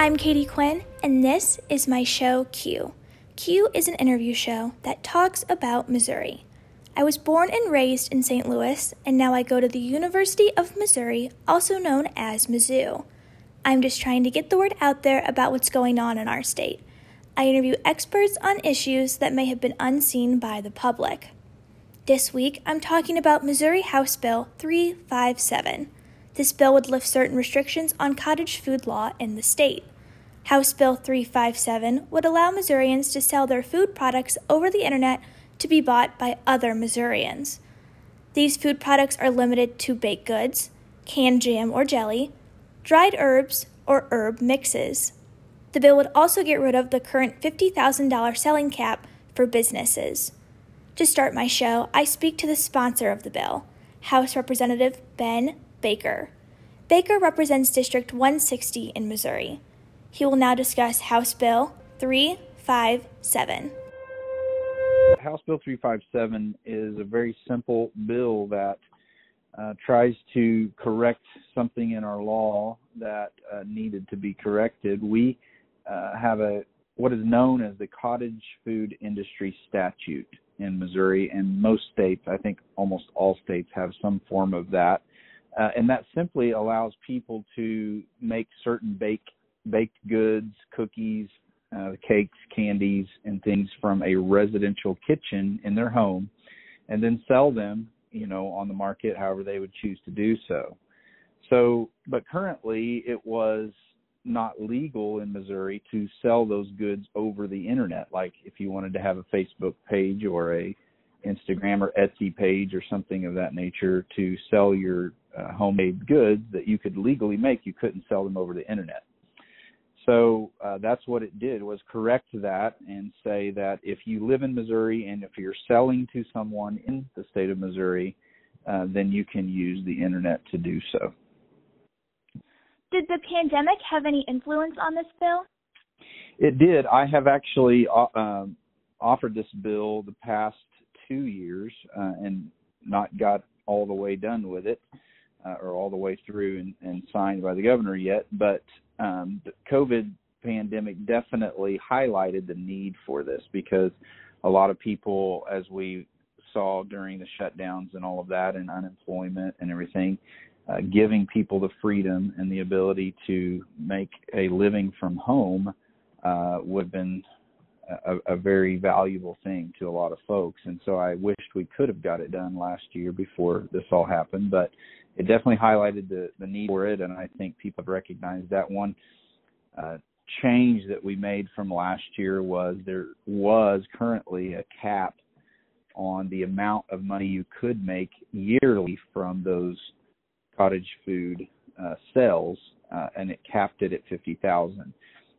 I'm Katie Quinn, and this is my show Q. Q is an interview show that talks about Missouri. I was born and raised in St. Louis, and now I go to the University of Missouri, also known as Mizzou. I'm just trying to get the word out there about what's going on in our state. I interview experts on issues that may have been unseen by the public. This week, I'm talking about Missouri House Bill 357. This bill would lift certain restrictions on cottage food law in the state. House Bill 357 would allow Missourians to sell their food products over the internet to be bought by other Missourians. These food products are limited to baked goods, canned jam or jelly, dried herbs, or herb mixes. The bill would also get rid of the current $50,000 selling cap for businesses. To start my show, I speak to the sponsor of the bill, House Representative Ben Baker. Baker represents District 160 in Missouri. He will now discuss House Bill 357. House Bill 357 is a very simple bill that uh, tries to correct something in our law that uh, needed to be corrected. We uh, have a what is known as the Cottage Food Industry Statute in Missouri, and most states, I think almost all states, have some form of that. Uh, and that simply allows people to make certain bake, baked goods, cookies, uh, cakes, candies, and things from a residential kitchen in their home, and then sell them, you know, on the market however they would choose to do so. So, but currently it was not legal in Missouri to sell those goods over the internet. Like if you wanted to have a Facebook page or a Instagram or Etsy page or something of that nature to sell your uh, homemade goods that you could legally make, you couldn't sell them over the internet. So uh, that's what it did was correct that and say that if you live in Missouri and if you're selling to someone in the state of Missouri, uh, then you can use the internet to do so. Did the pandemic have any influence on this bill? It did. I have actually uh, um, offered this bill the past two years uh, and not got all the way done with it uh, or all the way through and, and, signed by the governor yet. But um, the COVID pandemic definitely highlighted the need for this because a lot of people, as we saw during the shutdowns and all of that, and unemployment and everything, uh, giving people the freedom and the ability to make a living from home uh, would have been a, a, very valuable thing to a lot of folks. And so I wished we could have got it done last year before this all happened, but it definitely highlighted the, the need for it. And I think people have recognized that one. Uh, change that we made from last year was there was currently a cap on the amount of money you could make yearly from those cottage food uh, sales, uh, and it capped it at 50,000.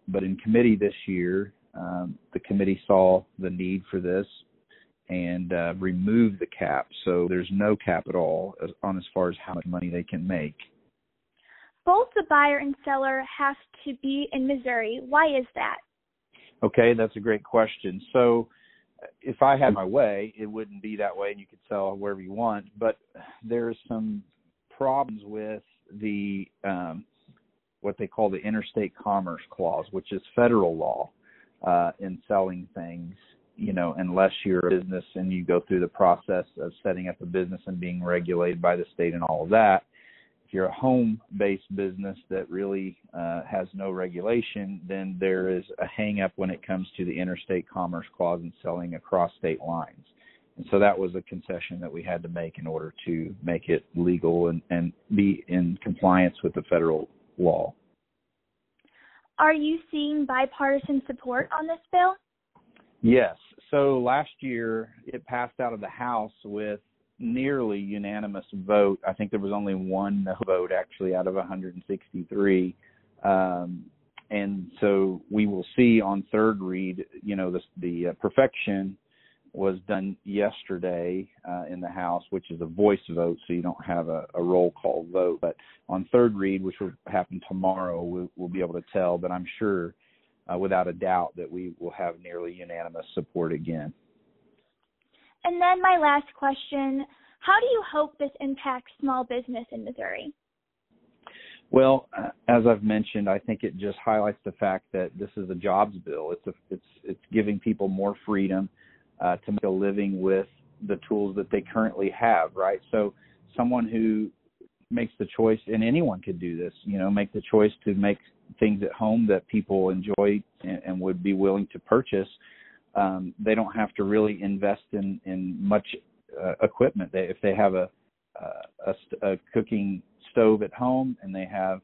But in committee this year, um, the committee saw the need for this and uh, removed the cap, so there's no cap at all as, on as far as how much money they can make. Both the buyer and seller have to be in Missouri. Why is that? Okay, that's a great question. So, if I had my way, it wouldn't be that way, and you could sell wherever you want. But there's some problems with the um, what they call the interstate commerce clause, which is federal law uh, in selling things. You know, unless you're a business and you go through the process of setting up a business and being regulated by the state and all of that. If you're a home-based business that really uh, has no regulation, then there is a hang-up when it comes to the interstate commerce clause and selling across state lines. And so that was a concession that we had to make in order to make it legal and, and be in compliance with the federal law. Are you seeing bipartisan support on this bill? Yes. So last year it passed out of the House with nearly unanimous vote. I think there was only one no vote actually out of 163. Um, and so we will see on third read, you know, the, the uh, perfection was done yesterday uh, in the House, which is a voice vote, so you don't have a, a roll call vote. But on third read, which will happen tomorrow, we'll, we'll be able to tell. But I'm sure, uh, without a doubt, that we will have nearly unanimous support again. And then my last question: How do you hope this impacts small business in Missouri? Well, uh, as I've mentioned, I think it just highlights the fact that this is a jobs bill. It's a, it's it's giving people more freedom uh, to make a living with the tools that they currently have, right? So, someone who makes the choice, and anyone could do this, you know, make the choice to make things at home that people enjoy and, and would be willing to purchase. Um, they don't have to really invest in in much uh, equipment. They, if they have a, a, a cooking stove at home and they have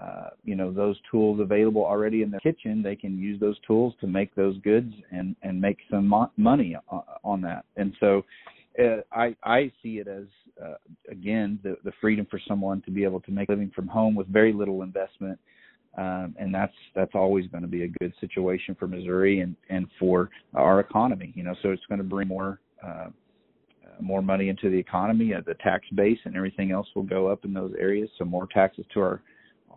uh, you know those tools available already in their kitchen, they can use those tools to make those goods and and make some mo- money on that. And so, uh, I I see it as uh, again the the freedom for someone to be able to make a living from home with very little investment, um, and that's that's always going to be a good situation for Missouri and and for our economy. You know, so it's going to bring more. Uh, more money into the economy, uh, the tax base and everything else will go up in those areas. So more taxes to our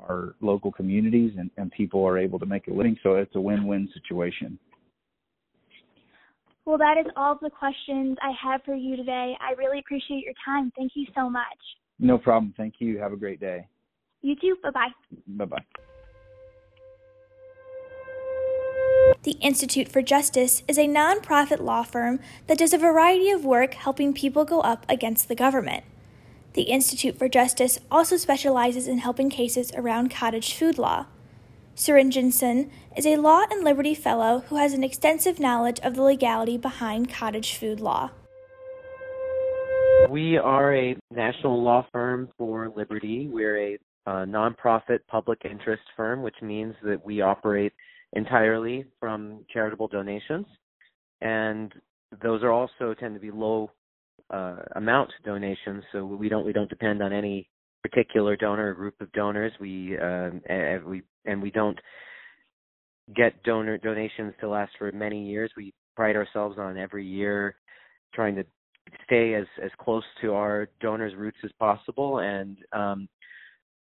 our local communities, and, and people are able to make a living. So it's a win-win situation. Well, that is all the questions I have for you today. I really appreciate your time. Thank you so much. No problem. Thank you. Have a great day. You too. Bye bye. Bye bye. The Institute for Justice is a nonprofit law firm that does a variety of work helping people go up against the government. The Institute for Justice also specializes in helping cases around cottage food law. Suranjan is a Law and Liberty Fellow who has an extensive knowledge of the legality behind cottage food law. We are a national law firm for liberty. We're a, a nonprofit public interest firm, which means that we operate entirely from charitable donations, and those are also tend to be low uh, amount donations. So we don't we don't depend on any particular donor or group of donors. We uh, and we and we don't get donor donations to last for many years. We pride ourselves on every year trying to stay as as close to our donors' roots as possible, and um,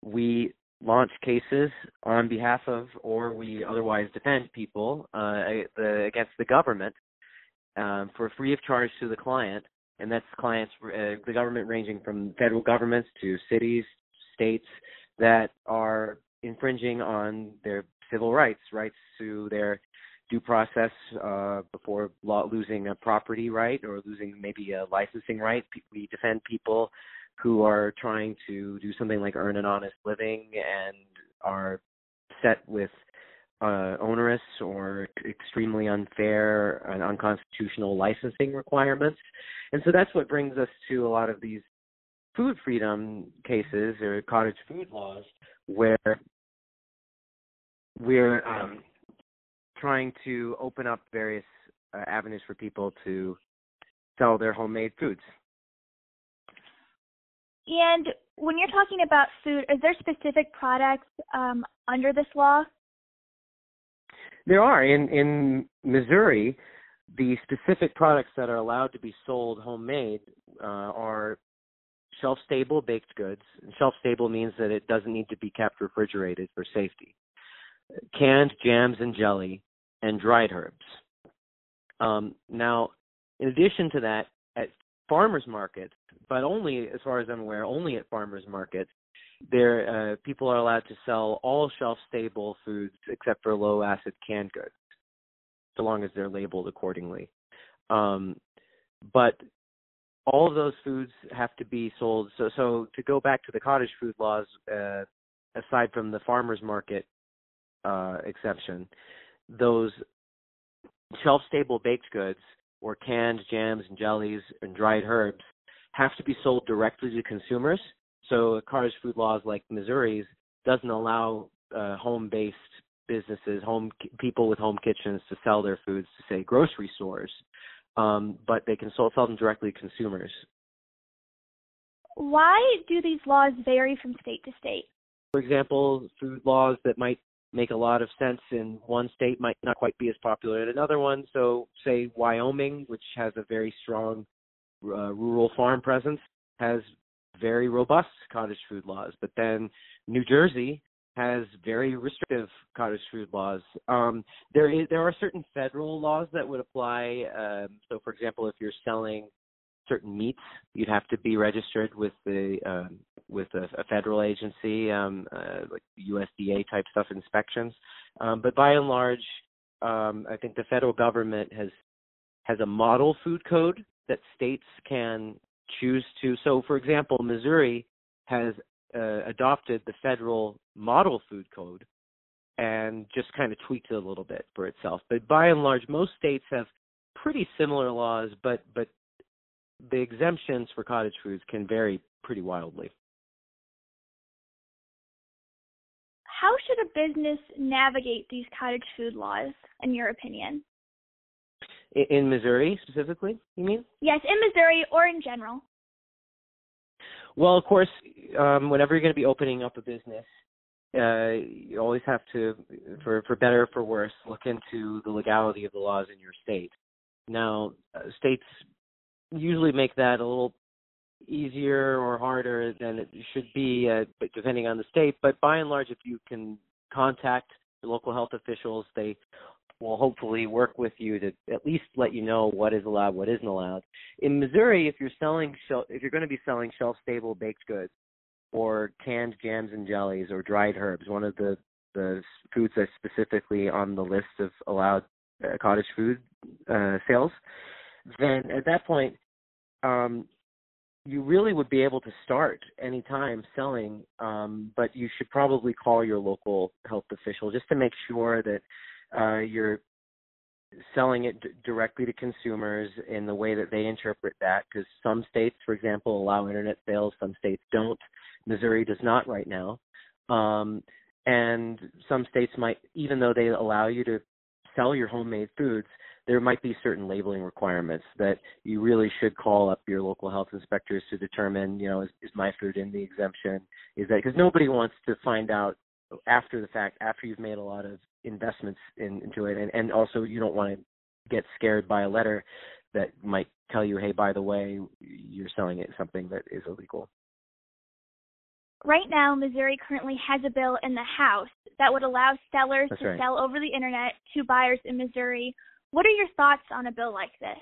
we launch cases on behalf of, or we otherwise defend people uh, against the government um, for free of charge to the client, and that's clients, uh, the government ranging from federal governments to cities, states that are infringing on their civil rights, rights to their due process uh, before losing a property right or losing maybe a licensing right. We defend people who are trying to do something like earn an honest living and are set with uh, onerous or extremely unfair and unconstitutional licensing requirements. And so that's what brings us to a lot of these food freedom cases or cottage food laws where we're um, trying to open up various uh, avenues for people to sell their homemade foods. And when you're talking about food, are there specific products um, under this law? There are in in Missouri. The specific products that are allowed to be sold homemade uh, are shelf stable baked goods. Shelf stable means that it doesn't need to be kept refrigerated for safety. Canned jams and jelly, and dried herbs. Um, now, in addition to that, at farmers markets, but only as far as I'm aware, only at farmers markets, there uh, people are allowed to sell all shelf stable foods except for low acid canned goods, so long as they're labeled accordingly. Um, but all of those foods have to be sold. So, so to go back to the cottage food laws, uh, aside from the farmers market uh, exception, those shelf stable baked goods or canned jams and jellies and dried herbs have to be sold directly to consumers. So a cottage food laws like Missouri's doesn't allow uh, home-based businesses, home people with home kitchens to sell their foods to say grocery stores, um, but they can sell, sell them directly to consumers. Why do these laws vary from state to state? For example, food laws that might make a lot of sense in one state might not quite be as popular in another one. So, say Wyoming, which has a very strong uh, rural farm presence, has very robust cottage food laws. But then New Jersey has very restrictive cottage food laws. Um, there is there are certain federal laws that would apply. Um, so, for example, if you're selling certain meats, you'd have to be registered with the um, with a, a federal agency, um, uh, like USDA type stuff inspections. Um, but by and large, um, I think the federal government has has a model food code that states can choose to. So, for example, Missouri has uh, adopted the federal model food code and just kind of tweaked it a little bit for itself. But by and large, most states have pretty similar laws, but but the exemptions for cottage foods can vary pretty wildly. How should a business navigate these cottage food laws, in your opinion? In Missouri specifically, you mean? Yes, in Missouri or in general. Well, of course, um, whenever you're going to be opening up a business, uh, you always have to, for for better or for worse, look into the legality of the laws in your state. Now, uh, states usually make that a little easier or harder than it should be, uh, depending on the state. But by and large, if you can contact the local health officials, they will hopefully work with you to at least let you know what is allowed, what isn't allowed. In Missouri, if you're selling if you're going to be selling shelf stable baked goods or canned jams and jellies or dried herbs, one of the the foods that's specifically on the list of allowed uh, cottage food uh, sales, then at that point, um, you really would be able to start anytime selling, um, but you should probably call your local health official just to make sure that uh, you're selling it d- directly to consumers in the way that they interpret that. Because some states, for example, allow internet sales, some states don't. Missouri does not right now. Um, and some states might, even though they allow you to sell your homemade foods, there might be certain labeling requirements that you really should call up your local health inspectors to determine, you know, is, is my food in the exemption? Is that because nobody wants to find out after the fact, after you've made a lot of investments in, into it, and, and also you don't want to get scared by a letter that might tell you, hey, by the way, you're selling it something that is illegal. Right now, Missouri currently has a bill in the House that would allow sellers That's to right. sell over the internet to buyers in Missouri. What are your thoughts on a bill like this?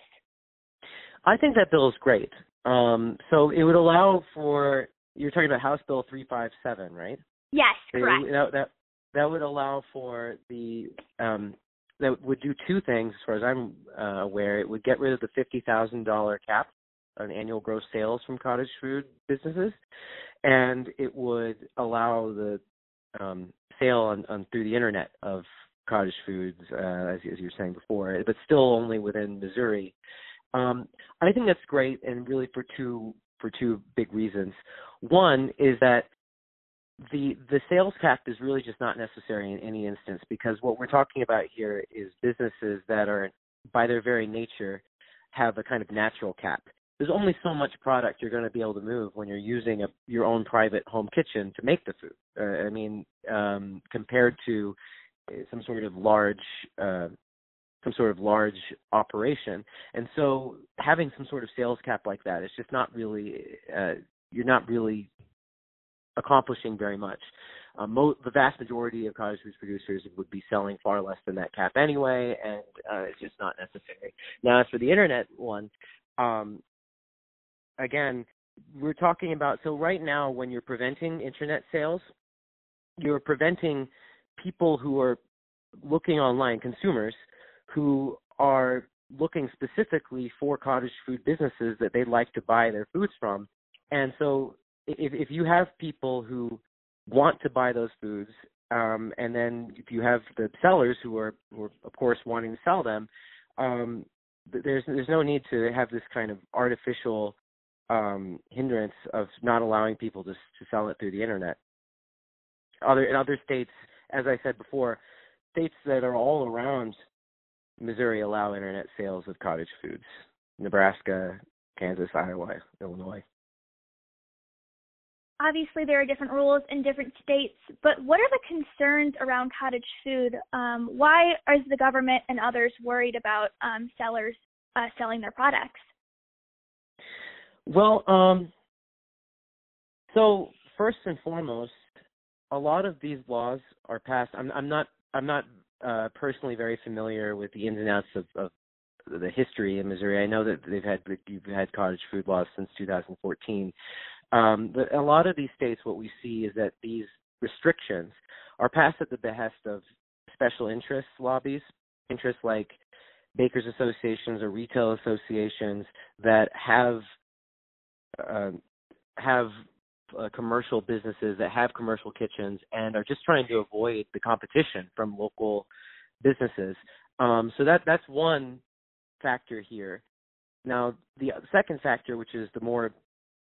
I think that bill is great. Um, so it would allow for you're talking about House Bill 357, right? Yes, It- correct. That, that that would allow for the um, that would do two things as far as I'm uh, aware. It would get rid of the fifty thousand dollar cap on annual gross sales from cottage food businesses, and it would allow the um, sale on, on through the internet of cottage foods, uh, as, as you were saying before, but still only within Missouri. Um, I think that's great, and really for two for two big reasons. One is that the the sales cap is really just not necessary in any instance because what we're talking about here is businesses that are by their very nature have a kind of natural cap. There's only so much product you're going to be able to move when you're using a, your own private home kitchen to make the food. Uh, I mean, um, compared to some sort of large uh, some sort of large operation. And so having some sort of sales cap like that is just not really uh, you're not really accomplishing very much. Uh, mo- the vast majority of cottage foods producers would be selling far less than that cap anyway, and uh, it's just not necessary. Now, as for the internet one, um, again, we're talking about so right now when you're preventing internet sales, you're preventing people who are looking online, consumers who are looking specifically for cottage food businesses that they'd like to buy their foods from. And so if if you have people who want to buy those foods, um, and then if you have the sellers who are, who are of course wanting to sell them, um, there's there's no need to have this kind of artificial um, hindrance of not allowing people to to sell it through the internet. Other in other states, as I said before, states that are all around Missouri allow internet sales of cottage foods. Nebraska, Kansas, Iowa, Illinois. Obviously, there are different rules in different states, but what are the concerns around cottage food? Um, why is the government and others worried about um, sellers uh, selling their products? Well, um, so first and foremost, a lot of these laws are passed. I'm, I'm not. I'm not uh, personally very familiar with the ins and outs of, of the history in Missouri. I know that they've had you've had cottage food laws since 2014. Um, but a lot of these states, what we see is that these restrictions are passed at the behest of special interest lobbies, interests like bakers associations or retail associations that have uh, have uh, commercial businesses that have commercial kitchens and are just trying to avoid the competition from local businesses. Um, so that that's one factor here. Now, the second factor, which is the more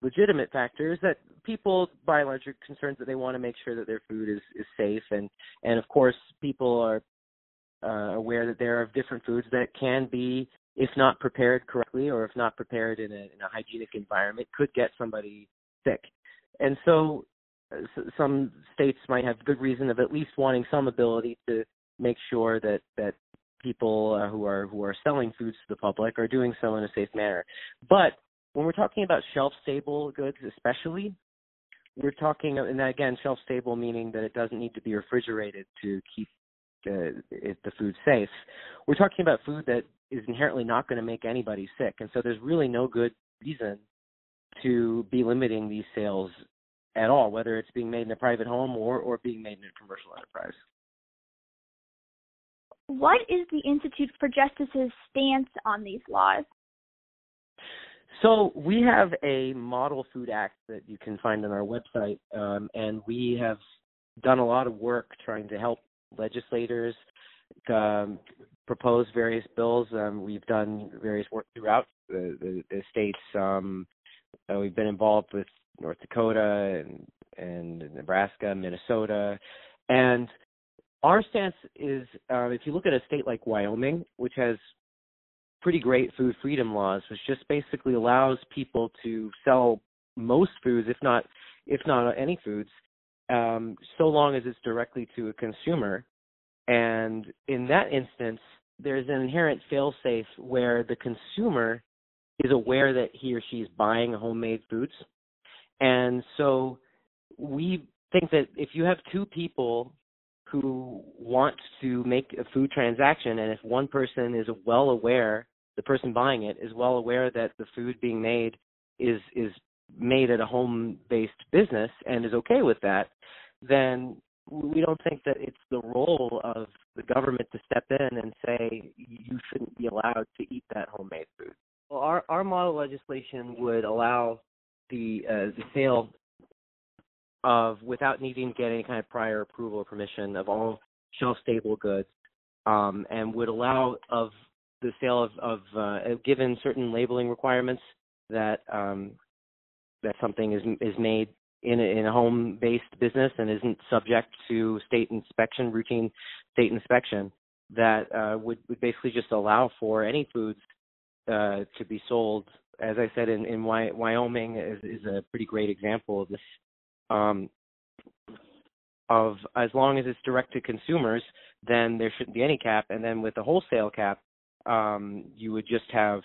legitimate factor, is that people, by and large, are concerned that they want to make sure that their food is is safe, and and of course, people are uh, aware that there are different foods that can be, if not prepared correctly, or if not prepared in a, in a hygienic environment, could get somebody sick. And so, uh, some states might have good reason of at least wanting some ability to make sure that that people uh, who are who are selling foods to the public are doing so in a safe manner. But when we're talking about shelf stable goods, especially, we're talking, and again, shelf stable meaning that it doesn't need to be refrigerated to keep uh, the food safe. We're talking about food that is inherently not going to make anybody sick, and so there's really no good reason to be limiting these sales at all, whether it's being made in a private home or or being made in a commercial enterprise. What is the Institute for Justice's stance on these laws? So we have a model food act that you can find on our website, um, and we have done a lot of work trying to help legislators um, propose various bills. Um, we've done various work throughout the, the, the states. Um, uh, we've been involved with North Dakota and, and Nebraska, Minnesota, and our stance is uh, if you look at a state like Wyoming, which has pretty great food freedom laws, which just basically allows people to sell most foods, if not if not any foods, um, so long as it's directly to a consumer. And in that instance, there's an inherent fail-safe where the consumer is aware that he or she is buying homemade foods. And so we think that if you have two people who want to make a food transaction and if one person is well aware the person buying it is well aware that the food being made is is made at a home based business and is okay with that then we don't think that it's the role of the government to step in and say you shouldn't be allowed to eat that homemade food well our our model legislation would allow the uh, the sale of without needing to get any kind of prior approval or permission of all shelf stable goods um, and would allow of the sale of, of uh, given certain labeling requirements that um, that something is is made in a, in a home based business and isn't subject to state inspection routine state inspection that uh, would would basically just allow for any foods uh, to be sold as I said in in Wyoming is, is a pretty great example of this um, of as long as it's direct to consumers, then there shouldn't be any cap. And then with the wholesale cap, um, you would just have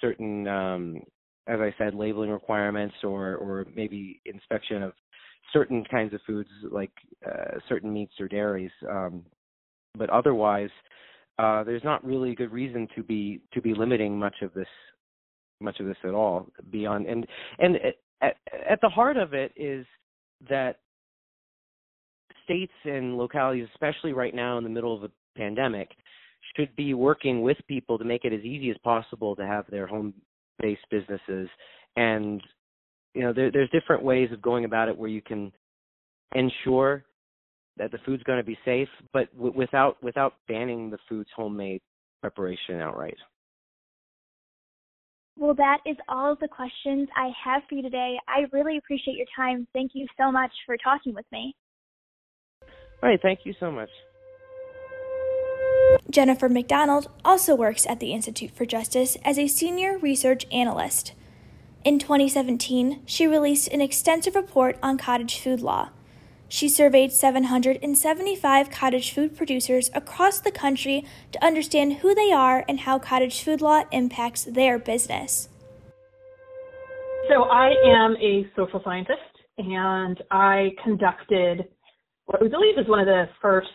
certain, um, as I said, labeling requirements or or maybe inspection of certain kinds of foods like uh, certain meats or dairies. Um, but otherwise, uh, there's not really good reason to be to be limiting much of this much of this at all beyond and and at, at the heart of it is that states and localities, especially right now in the middle of a pandemic, should be working with people to make it as easy as possible to have their home-based businesses. And you know, there, there's different ways of going about it where you can ensure that the food's going to be safe, but w- without without banning the food's homemade preparation outright. Well, that is all of the questions I have for you today. I really appreciate your time. Thank you so much for talking with me. All right, thank you so much. Jennifer McDonald also works at the Institute for Justice as a senior research analyst. In 2017, she released an extensive report on cottage food law. She surveyed 775 cottage food producers across the country to understand who they are and how cottage food law impacts their business. So, I am a social scientist and I conducted what we believe is one of the first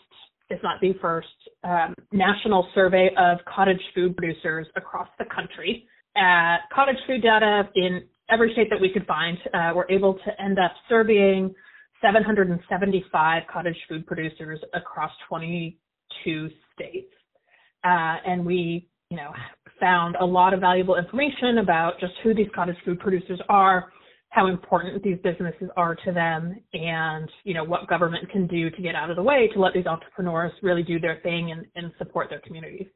if not the first, um, national survey of cottage food producers across the country. Uh, cottage food data in every state that we could find, uh, we're able to end up surveying 775 cottage food producers across 22 states. Uh, and we, you know, found a lot of valuable information about just who these cottage food producers are, how important these businesses are to them, and you know what government can do to get out of the way to let these entrepreneurs really do their thing and, and support their communities.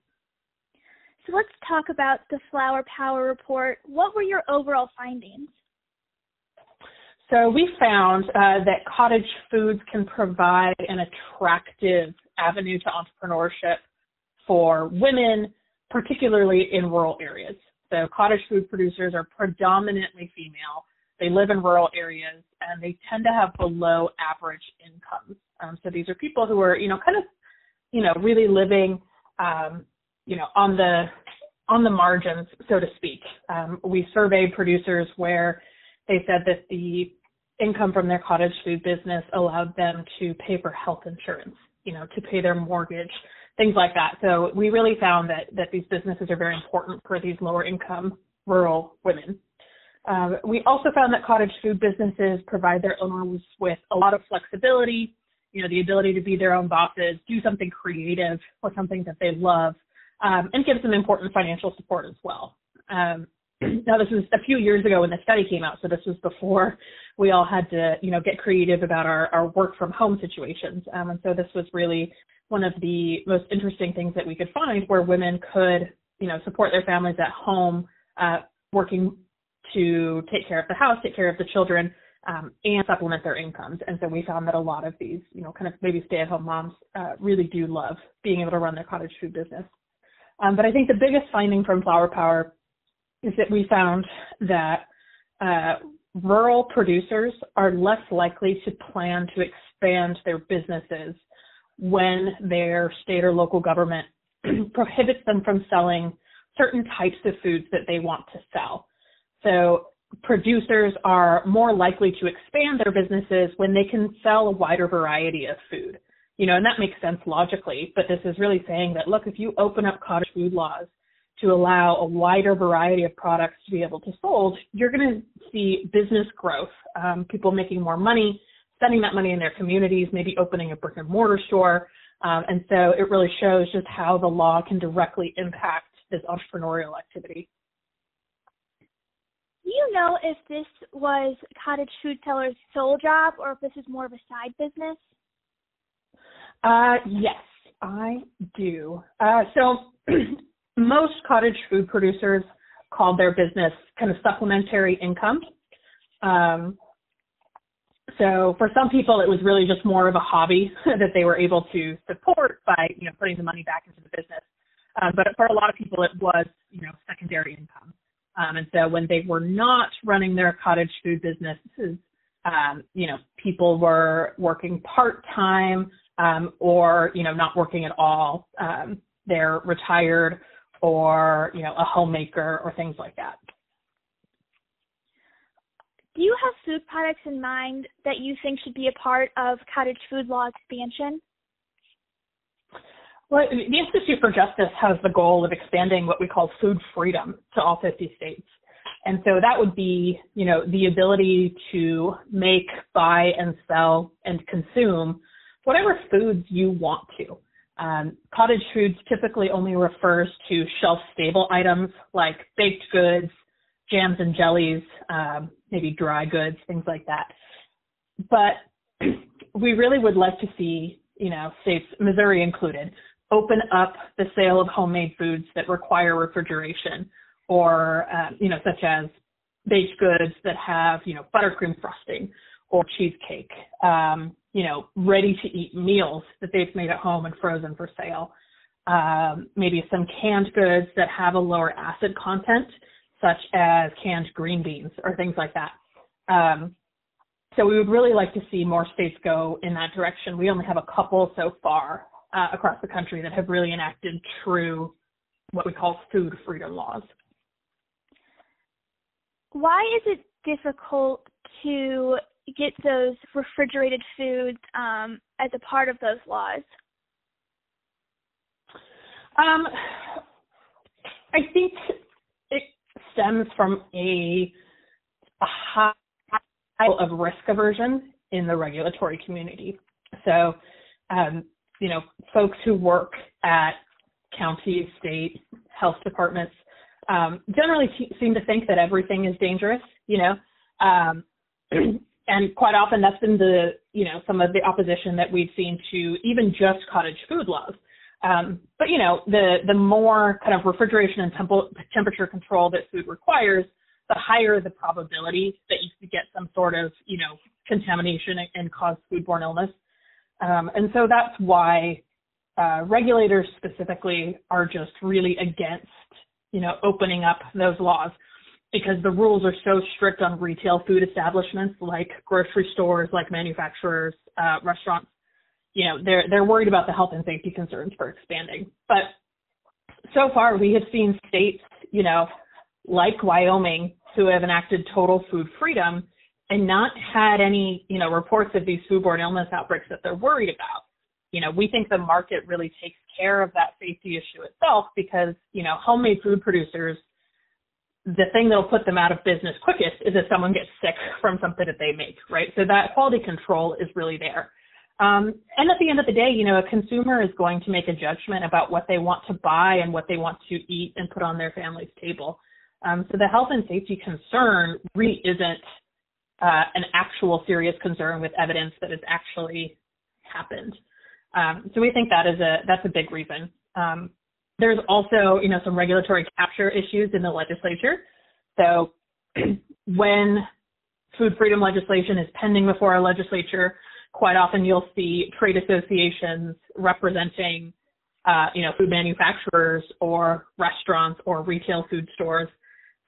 So let's talk about the Flour Power Report. What were your overall findings? So we found uh, that cottage foods can provide an attractive avenue to entrepreneurship for women, particularly in rural areas. So cottage food producers are predominantly female. They live in rural areas and they tend to have below average incomes. Um, so these are people who are, you know, kind of, you know, really living, um, you know, on the on the margins, so to speak. Um, we surveyed producers where they said that the income from their cottage food business allowed them to pay for health insurance, you know, to pay their mortgage, things like that. So we really found that that these businesses are very important for these lower income rural women. Um, we also found that cottage food businesses provide their owners with a lot of flexibility, you know, the ability to be their own bosses, do something creative or something that they love, um, and gives them important financial support as well. Um, now this was a few years ago when the study came out, so this was before we all had to, you know, get creative about our, our work from home situations. Um, and so this was really one of the most interesting things that we could find where women could, you know, support their families at home, uh, working to take care of the house, take care of the children, um, and supplement their incomes. And so we found that a lot of these, you know, kind of maybe stay-at-home moms uh, really do love being able to run their cottage food business. Um, but I think the biggest finding from Flour Power is that we found that uh, rural producers are less likely to plan to expand their businesses when their state or local government prohibits them from selling certain types of foods that they want to sell. So producers are more likely to expand their businesses when they can sell a wider variety of food. You know, and that makes sense logically, but this is really saying that look, if you open up cottage food laws to allow a wider variety of products to be able to sold, you're going to see business growth, um, people making more money, spending that money in their communities, maybe opening a brick and mortar store. Um, and so it really shows just how the law can directly impact this entrepreneurial activity. Do you know if this was cottage food seller's sole job or if this is more of a side business? Uh, yes, I do. Uh, so most cottage food producers called their business kind of supplementary income. Um, so for some people, it was really just more of a hobby that they were able to support by, you know, putting the money back into the business. Um, but for a lot of people, it was, you know, secondary income. Um, and so when they were not running their cottage food businesses, um, you know, people were working part time um, or, you know, not working at all. Um, they're retired or, you know, a homemaker or things like that. Do you have food products in mind that you think should be a part of cottage food law expansion? Well, the Institute for Justice has the goal of expanding what we call food freedom to all 50 states. And so that would be, you know, the ability to make, buy, and sell and consume whatever foods you want to. Um, cottage foods typically only refers to shelf stable items like baked goods, jams and jellies, um, maybe dry goods, things like that. But we really would like to see, you know, states, Missouri included, open up the sale of homemade foods that require refrigeration or, uh, you know, such as baked goods that have, you know, buttercream frosting or cheesecake, um, you know, ready to eat meals that they've made at home and frozen for sale. Um, maybe some canned goods that have a lower acid content, such as canned green beans or things like that. Um, so we would really like to see more states go in that direction. We only have a couple so far uh, across the country that have really enacted true, what we call food freedom laws. Why is it difficult to get those refrigerated foods um, as a part of those laws? Um, I think it stems from a, a high level of risk aversion in the regulatory community. So, um, you know, folks who work at county, state health departments um, generally seem to think that everything is dangerous, you know. Um, and quite often that's been the, you know, some of the opposition that we've seen to even just cottage food laws. Um, but you know, the the more kind of refrigeration and temp- temperature control that food requires, the higher the probability that you could get some sort of you know contamination and cause foodborne illness. Um, and so that's why uh, regulators specifically are just really against you know opening up those laws because the rules are so strict on retail food establishments like grocery stores, like manufacturers, uh, restaurants you know, they're they're worried about the health and safety concerns for expanding. But so far, we have seen states, you know, like Wyoming, who have enacted total food freedom and not had any, you know, reports of these foodborne illness outbreaks that they're worried about. You know, we think the market really takes care of that safety issue itself because, you know, homemade food producers, the thing that'll put them out of business quickest is if someone gets sick from something that they make, right? So that quality control is really there. Um, and at the end of the day, you know, a consumer is going to make a judgment about what they want to buy and what they want to eat and put on their family's table. Um, so the health and safety concern really isn't uh, an actual serious concern with evidence that has actually happened. Um, so we think that is a that's a big reason. Um, there's also, you know, some regulatory capture issues in the legislature. So when food freedom legislation is pending before our legislature, quite often you'll see trade associations representing, uh, you know, food manufacturers or restaurants or retail food stores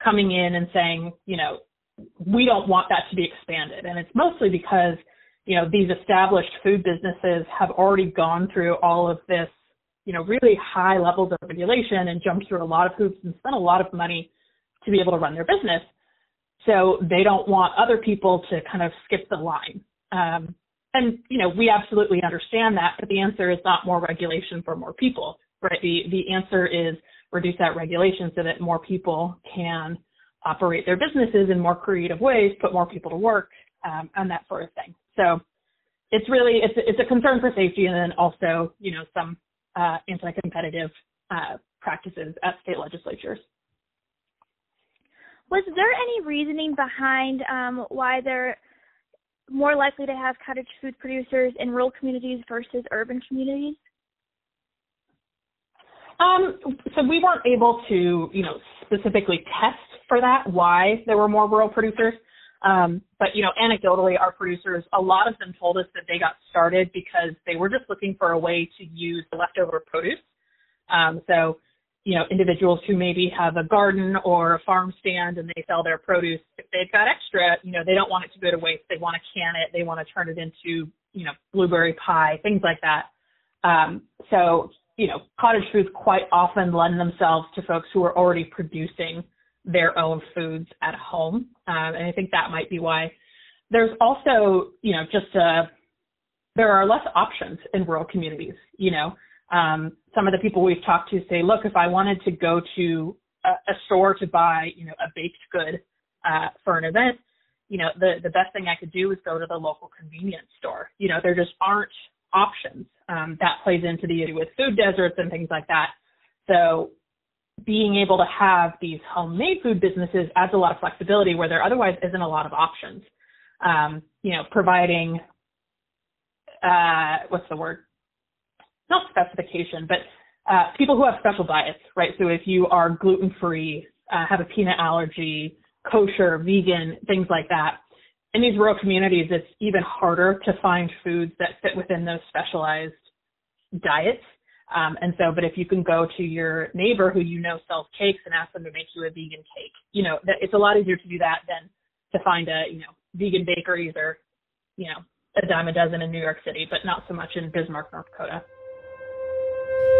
coming in and saying, you know, we don't want that to be expanded. And it's mostly because, you know, these established food businesses have already gone through all of this, you know, really high levels of regulation and jumped through a lot of hoops and spent a lot of money to be able to run their business. So they don't want other people to kind of skip the line. Um, and you know we absolutely understand that but the answer is not more regulation for more people right the the answer is reduce that regulation so that more people can operate their businesses in more creative ways put more people to work um, and that sort of thing so it's really it's it's a concern for safety and then also you know some uh, anti-competitive uh, practices at state legislatures was there any reasoning behind um, why there more likely to have cottage food producers in rural communities versus urban communities? Um, so we weren't able to, you know, specifically test for that why there were more rural producers. Um, but you know, anecdotally, our producers, a lot of them told us that they got started because they were just looking for a way to use the leftover produce. Um, so you know, individuals who maybe have a garden or a farm stand and they sell their produce, if they've got extra, you know, they don't want it to go to waste. They want to can it. They want to turn it into, you know, blueberry pie, things like that. Um, so, you know, cottage foods quite often lend themselves to folks who are already producing their own foods at home. Um, and I think that might be why there's also, you know, just a, uh, there are less options in rural communities, you know, um, some of the people we've talked to say, look, if I wanted to go to a, a store to buy, you know, a baked good uh, for an event, you know, the the best thing I could do is go to the local convenience store. You know, there just aren't options. Um, that plays into the issue with food deserts and things like that. So being able to have these homemade food businesses adds a lot of flexibility where there otherwise isn't a lot of options. Um, you know, providing uh, what's the word? not specification, but uh, people who have special diets, right? So if you are gluten free, uh, have a peanut allergy, kosher, vegan, things like that. In these rural communities, it's even harder to find foods that fit within those specialized diets. Um, and so, but if you can go to your neighbor who you know sells cakes and ask them to make you a vegan cake, you know, that, it's a lot easier to do that than to find a, you know, vegan bakeries or, you know, a dime a dozen in New York City, but not so much in Bismarck, North Dakota.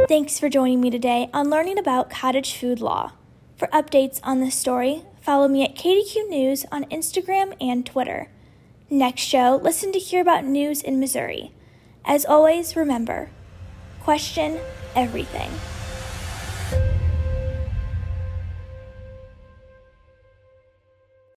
Thanks for joining me today on learning about cottage food law. For updates on this story, follow me at KDQ News on Instagram and Twitter. Next show, listen to hear about news in Missouri. As always, remember question everything.